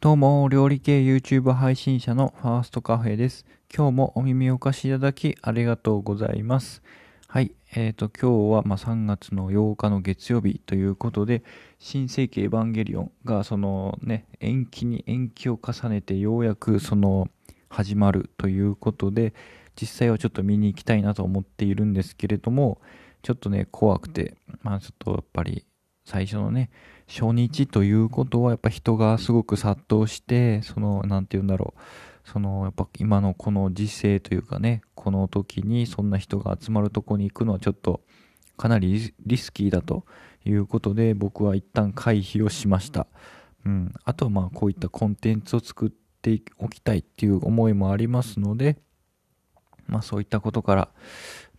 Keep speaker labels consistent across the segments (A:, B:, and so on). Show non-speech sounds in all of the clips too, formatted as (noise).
A: どうも、料理系 YouTube 配信者のファーストカフェです。今日もお耳を貸しいただきありがとうございます。はい、えーと、今日はま3月の8日の月曜日ということで、新世紀エヴァンゲリオンがそのね、延期に延期を重ねてようやくその始まるということで、実際はちょっと見に行きたいなと思っているんですけれども、ちょっとね、怖くて、まあちょっとやっぱり最初のね、初日ということはやっぱ人がすごく殺到して、その、なんて言うんだろう、その、やっぱ今のこの時勢というかね、この時にそんな人が集まるとこに行くのはちょっとかなりリスキーだということで僕は一旦回避をしました。うん。あとはまあこういったコンテンツを作っておきたいっていう思いもありますので、まあそういったことから、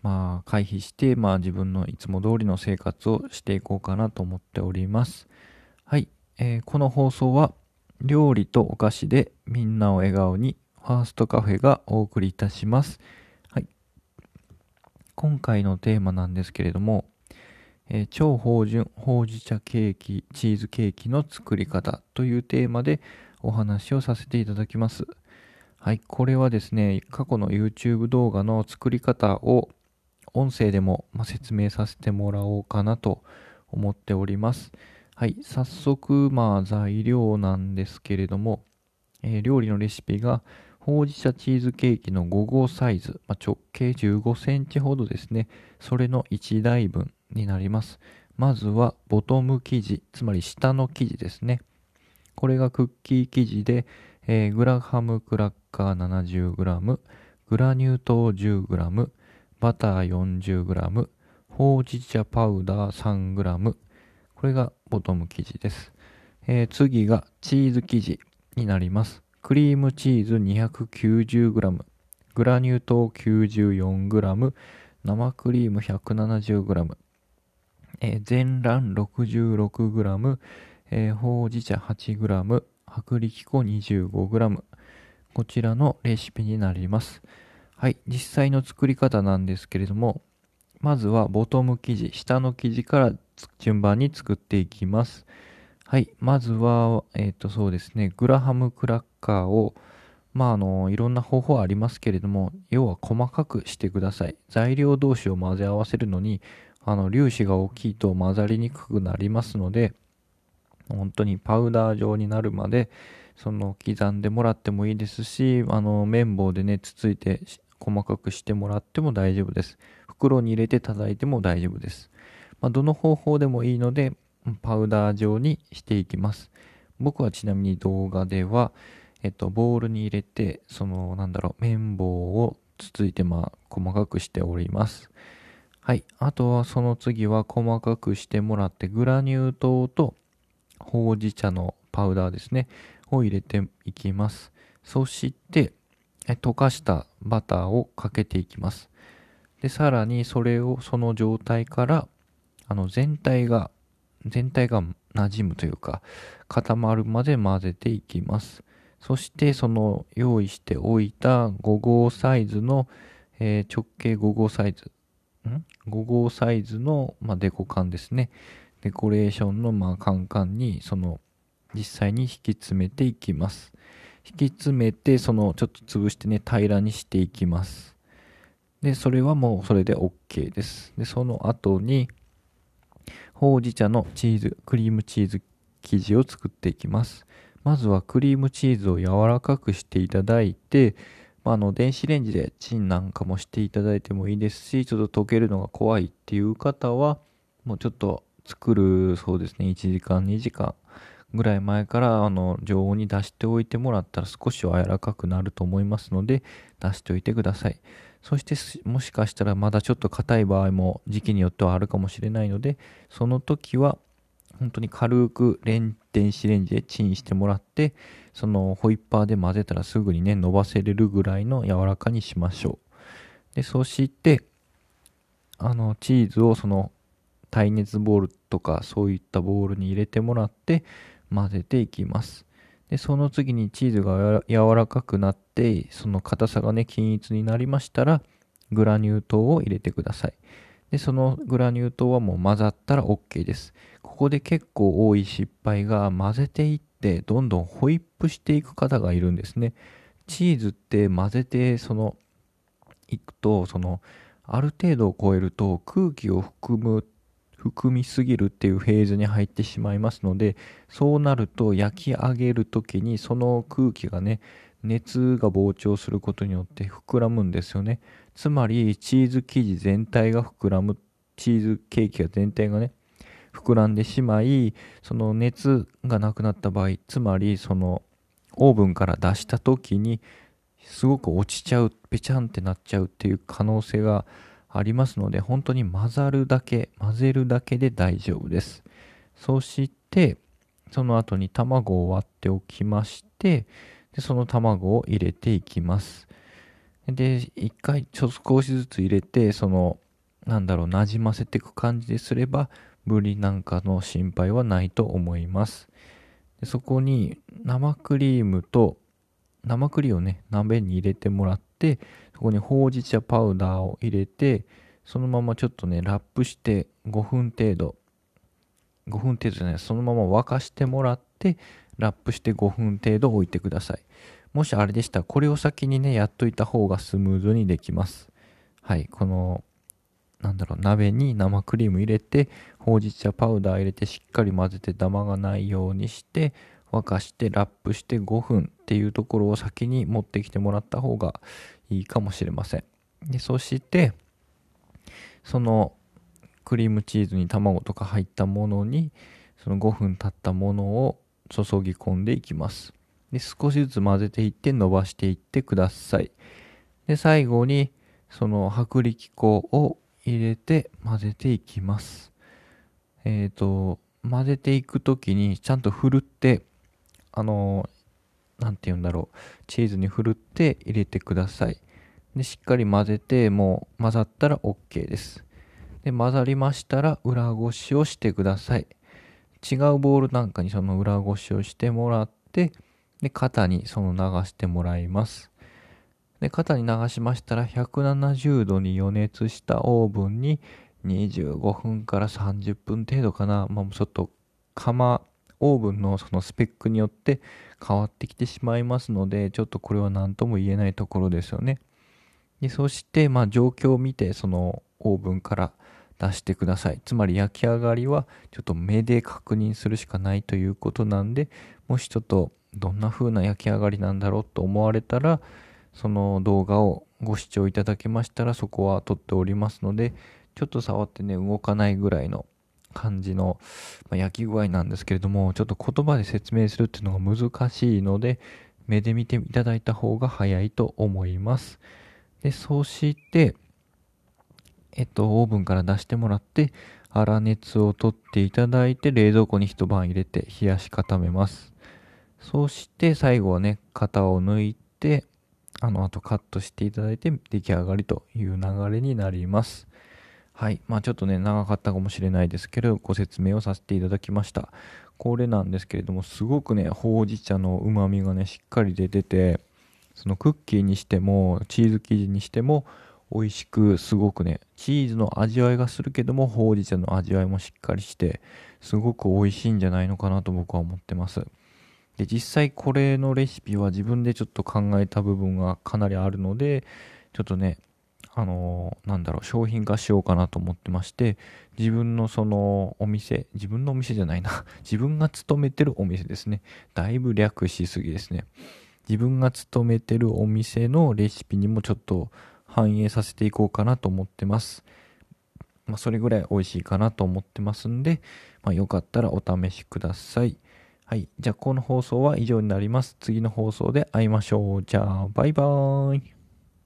A: まあ回避して、まあ自分のいつも通りの生活をしていこうかなと思っております。はい。えー、この放送は料理とお菓子でみんなを笑顔にファーストカフェがお送りいたします。はい。今回のテーマなんですけれども、えー、超芳醇ほうじ茶ケーキ、チーズケーキの作り方というテーマでお話をさせていただきます。はい、これはですね、過去の YouTube 動画の作り方を音声でも、ま説明させてもらおうかなと思っております。はい、早速、まあ、材料なんですけれども、えー、料理のレシピが、ほうじ茶チーズケーキの5号サイズ、まあ、直径15センチほどですね、それの1台分になります。まずは、ボトム生地、つまり下の生地ですね。これがクッキー生地で、えー、グラハムクラッカー 70g、グラニュー糖 10g、バター 40g、ほうじ茶パウダー 3g、これがボトム生地です。えー、次がチーズ生地になります。クリームチーズ 290g、グラニュー糖 94g、生クリーム 170g、えー、全卵 66g、えー、ほうじ茶 8g、薄力粉 25g、こちらのレシピになります。はい、実際の作り方なんですけれども、まずはボトム生地、下の生地から順番に作っていきます。はい。まずは、えっ、ー、と、そうですね。グラハムクラッカーを、まあ、あの、いろんな方法ありますけれども、要は細かくしてください。材料同士を混ぜ合わせるのに、あの、粒子が大きいと混ざりにくくなりますので、本当にパウダー状になるまで、その、刻んでもらってもいいですし、あの、綿棒でね、つついて細かくしてもらっても大丈夫です。袋に入れて叩いても大丈夫です。まあ、どの方法でもいいので、パウダー状にしていきます。僕はちなみに動画では、えっと、ボウルに入れて、その、なんだろう、綿棒をつついて、まあ、細かくしております。はい。あとは、その次は細かくしてもらって、グラニュー糖と、ほうじ茶のパウダーですね、を入れていきます。そして、溶かしたバターをかけていきます。で、さらにそれを、その状態から、あの、全体が、全体が馴染むというか、固まるまで混ぜていきます。そして、その用意しておいた5号サイズの、えー、直径5号サイズ、ん ?5 号サイズの、まあ、デコ缶ですね。デコレーションの、まあ、カンカンに、その、実際に引き詰めていきます。引き詰めて、その、ちょっと潰してね、平らにしていきます。で、それはもうそれで OK です。で、その後に、ほうじ茶のチーズ、クリームチーズ生地を作っていきます。まずはクリームチーズを柔らかくしていただいて、まあ、の電子レンジでチンなんかもしていただいてもいいですし、ちょっと溶けるのが怖いっていう方は、もうちょっと作る、そうですね、1時間、2時間ぐらい前から、あの、常温に出しておいてもらったら少しは柔らかくなると思いますので、出しておいてください。そしてもしかしたらまだちょっと硬い場合も時期によってはあるかもしれないので、その時は本当に軽くレン電子レンジでチンしてもらって、そのホイッパーで混ぜたらすぐにね、伸ばせれるぐらいの柔らかにしましょう。で、そして、あの、チーズをその耐熱ボウルとかそういったボウルに入れてもらって混ぜていきます。で、その次にチーズが柔らかくなって、その硬さがね、均一になりましたら、グラニュー糖を入れてください。で、そのグラニュー糖はもう混ざったら OK です。ここで結構多い失敗が混ぜていってどんどんホイップしていく方がいるんですね。チーズって混ぜてそのいくとそのある程度を超えると空気を含む含みすぎるっていうフェーズに入ってしまいますのでそうなると焼き上げる時にその空気がね熱が膨張することによって膨らむんですよね。つまりチーズ生地全体が膨らむチーズケーキが全体がね膨らんでしまいその熱がなくなった場合つまりそのオーブンから出した時にすごく落ちちゃうぺちゃんってなっちゃうっていう可能性がありますので本当に混ざるだけ混ぜるだけで大丈夫です。そしてその後に卵を割っておきましてでその卵を入れていきます。で一回ちょっと少しずつ入れてそのなんだろうなじませていく感じですればブリなんかの心配はないと思います。でそこに生クリームと生クリームをね鍋に入れてもらっててそこにほうじ茶パウダーを入れてそのままちょっとねラップして5分程度。5分程度じゃないそのまま沸かしてもらってラップして5分程度置いてください。もしあれでしたらこれを先にねやっといた方がスムーズにできます。はいこのなんだろう鍋に生クリーム入れてほうじ茶パウダー入れてしっかり混ぜてダマがないようにして沸かしてラップして5分っていうところを先に持ってきてもらった方がいいかもしれません。でそしてそのクリームチーズに卵とか入ったものにその5分経ったものを注ぎ込んでいきます。で少しずつ混ぜていって伸ばしていってください。で最後にその薄力粉を入れて混ぜていきます。えっ、ー、と混ぜていく時にちゃんとふるってあの何て言うんだろう。チーズにふるって入れてください。でしっかり混ぜてもう混ざったら OK です。で混ざりましたら裏ごしをしてください。違うボウルなんかにその裏ごしをしてもらってで肩にその流してもらいます。で肩に流しましたら170度に予熱したオーブンに25分から30分程度かな、まあ、ちょっと釜オーブンのそのスペックによって変わってきてしまいますのでちょっとこれは何とも言えないところですよね。でそしてまあ状況を見てそのオーブンから出してください。つまり焼き上がりはちょっと目で確認するしかないということなんでもしちょっとどんな風な焼き上がりなんだろうと思われたらその動画をご視聴いただけましたらそこは撮っておりますのでちょっと触ってね動かないぐらいの感じの、ま焼き具合なんですけれどもちょっと言葉で説明するっていうのが難しいので目で見ていただいた方が早いと思います。でそしてえっとオーブンから出してもらって粗熱を取っていただいて冷蔵庫に一晩入れて冷やし固めます。そして最後はね型を抜いてあの後カットしていただいて出来上がりという流れになります。はい。まあちょっとね、長かったかもしれないですけど、ご説明をさせていただきました。これなんですけれども、すごくね、ほうじ茶の旨味がね、しっかり出てて、そのクッキーにしても、チーズ生地にしても、美味しく、すごくね、チーズの味わいがするけども、ほうじ茶の味わいもしっかりして、すごく美味しいんじゃないのかなと僕は思ってます。で、実際これのレシピは自分でちょっと考えた部分がかなりあるので、ちょっとね、あのなんだろう商品化しようかなと思ってまして自分のそのお店自分のお店じゃないな (laughs) 自分が勤めてるお店ですねだいぶ略しすぎですね自分が勤めてるお店のレシピにもちょっと反映させていこうかなと思ってますまあ、それぐらい美味しいかなと思ってますんで、まあ、よかったらお試しください。はい。じゃあ、この放送は以上になります。次の放送で会いましょう。じゃあ、バイバーイ。